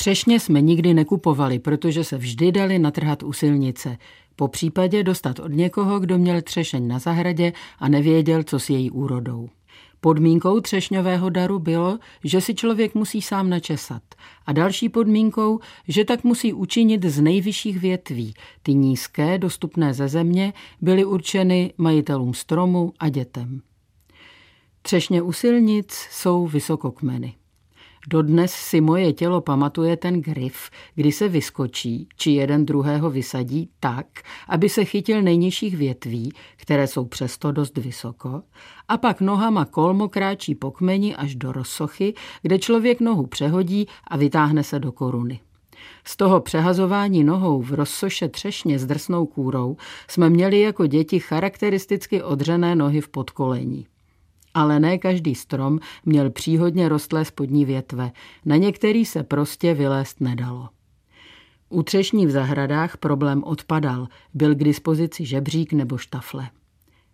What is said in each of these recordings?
Třešně jsme nikdy nekupovali, protože se vždy dali natrhat u silnice. Po případě dostat od někoho, kdo měl třešeň na zahradě a nevěděl, co s její úrodou. Podmínkou třešňového daru bylo, že si člověk musí sám načesat. A další podmínkou, že tak musí učinit z nejvyšších větví. Ty nízké, dostupné ze země, byly určeny majitelům stromu a dětem. Třešně u silnic jsou vysokokmeny. Dodnes si moje tělo pamatuje ten grif, kdy se vyskočí, či jeden druhého vysadí tak, aby se chytil nejnižších větví, které jsou přesto dost vysoko, a pak nohama kolmo kráčí po kmeni až do rozsochy, kde člověk nohu přehodí a vytáhne se do koruny. Z toho přehazování nohou v rozsoše třešně s drsnou kůrou jsme měli jako děti charakteristicky odřené nohy v podkolení. Ale ne každý strom měl příhodně rostlé spodní větve, na některý se prostě vylézt nedalo. U třešní v zahradách problém odpadal, byl k dispozici žebřík nebo štafle.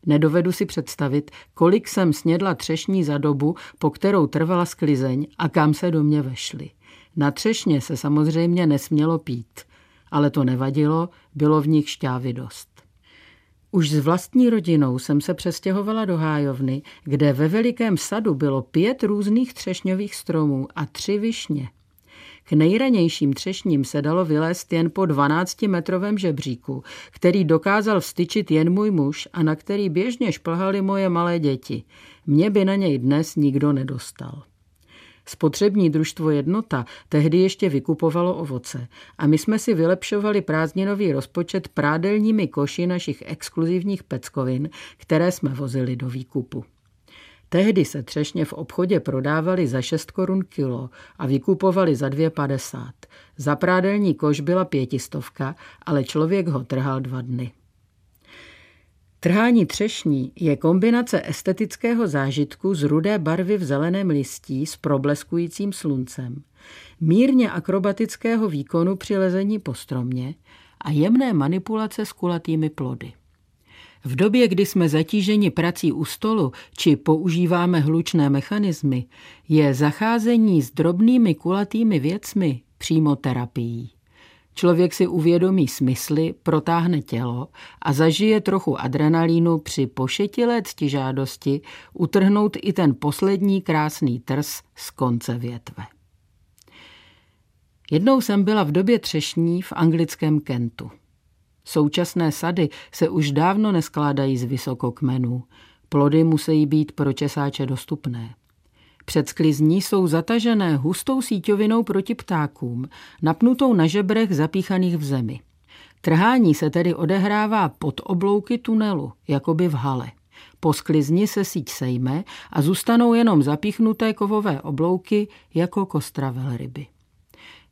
Nedovedu si představit, kolik jsem snědla třešní za dobu, po kterou trvala sklizeň a kam se do mě vešly. Na třešně se samozřejmě nesmělo pít, ale to nevadilo, bylo v nich šťávy dost. Už s vlastní rodinou jsem se přestěhovala do Hájovny, kde ve velikém sadu bylo pět různých třešňových stromů a tři višně. K nejranějším třešním se dalo vylézt jen po 12-metrovém žebříku, který dokázal vstyčit jen můj muž a na který běžně šplhali moje malé děti. Mě by na něj dnes nikdo nedostal. Spotřební družstvo Jednota tehdy ještě vykupovalo ovoce a my jsme si vylepšovali prázdninový rozpočet prádelními koši našich exkluzivních peckovin, které jsme vozili do výkupu. Tehdy se třešně v obchodě prodávali za 6 korun kilo a vykupovali za 2,50. Za prádelní koš byla pětistovka, ale člověk ho trhal dva dny. Trhání třešní je kombinace estetického zážitku z rudé barvy v zeleném listí s probleskujícím sluncem, mírně akrobatického výkonu při lezení po stromě a jemné manipulace s kulatými plody. V době, kdy jsme zatíženi prací u stolu či používáme hlučné mechanismy, je zacházení s drobnými kulatými věcmi přímo terapií. Člověk si uvědomí smysly, protáhne tělo a zažije trochu adrenalínu při pošetilé ctižádosti utrhnout i ten poslední krásný trs z konce větve. Jednou jsem byla v době třešní v anglickém Kentu. Současné sady se už dávno neskládají z vysokokmenů. Plody musí být pro česáče dostupné. Před sklizní jsou zatažené hustou síťovinou proti ptákům, napnutou na žebrech zapíchaných v zemi. Trhání se tedy odehrává pod oblouky tunelu, jakoby v hale. Po sklizni se síť sejme a zůstanou jenom zapíchnuté kovové oblouky jako kostra velryby.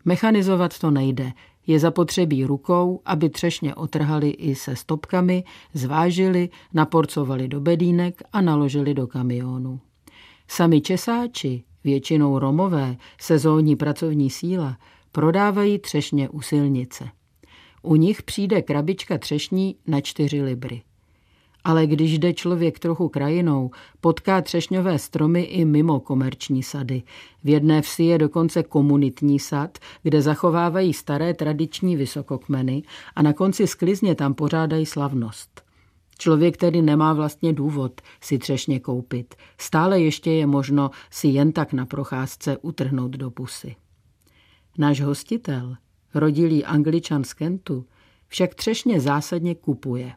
Mechanizovat to nejde, je zapotřebí rukou, aby třešně otrhali i se stopkami, zvážili, naporcovali do bedínek a naložili do kamionu. Sami česáči, většinou Romové, sezónní pracovní síla, prodávají třešně u silnice. U nich přijde krabička třešní na čtyři libry. Ale když jde člověk trochu krajinou, potká třešňové stromy i mimo komerční sady. V jedné vsi je dokonce komunitní sad, kde zachovávají staré tradiční vysokokmeny a na konci sklizně tam pořádají slavnost. Člověk tedy nemá vlastně důvod si třešně koupit. Stále ještě je možno si jen tak na procházce utrhnout do pusy. Náš hostitel, rodilý angličan z Kentu, však třešně zásadně kupuje.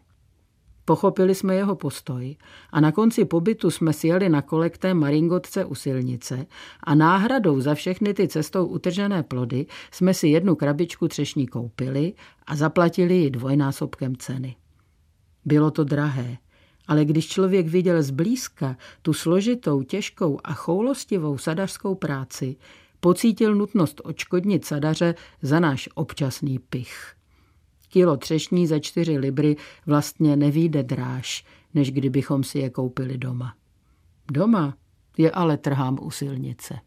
Pochopili jsme jeho postoj a na konci pobytu jsme sjeli na kolekté Maringotce u silnice a náhradou za všechny ty cestou utržené plody jsme si jednu krabičku třešní koupili a zaplatili ji dvojnásobkem ceny. Bylo to drahé, ale když člověk viděl zblízka tu složitou, těžkou a choulostivou sadařskou práci, pocítil nutnost odškodnit sadaře za náš občasný pich. Kilo třešní za čtyři libry vlastně nevíde dráž, než kdybychom si je koupili doma. Doma je ale trhám u silnice.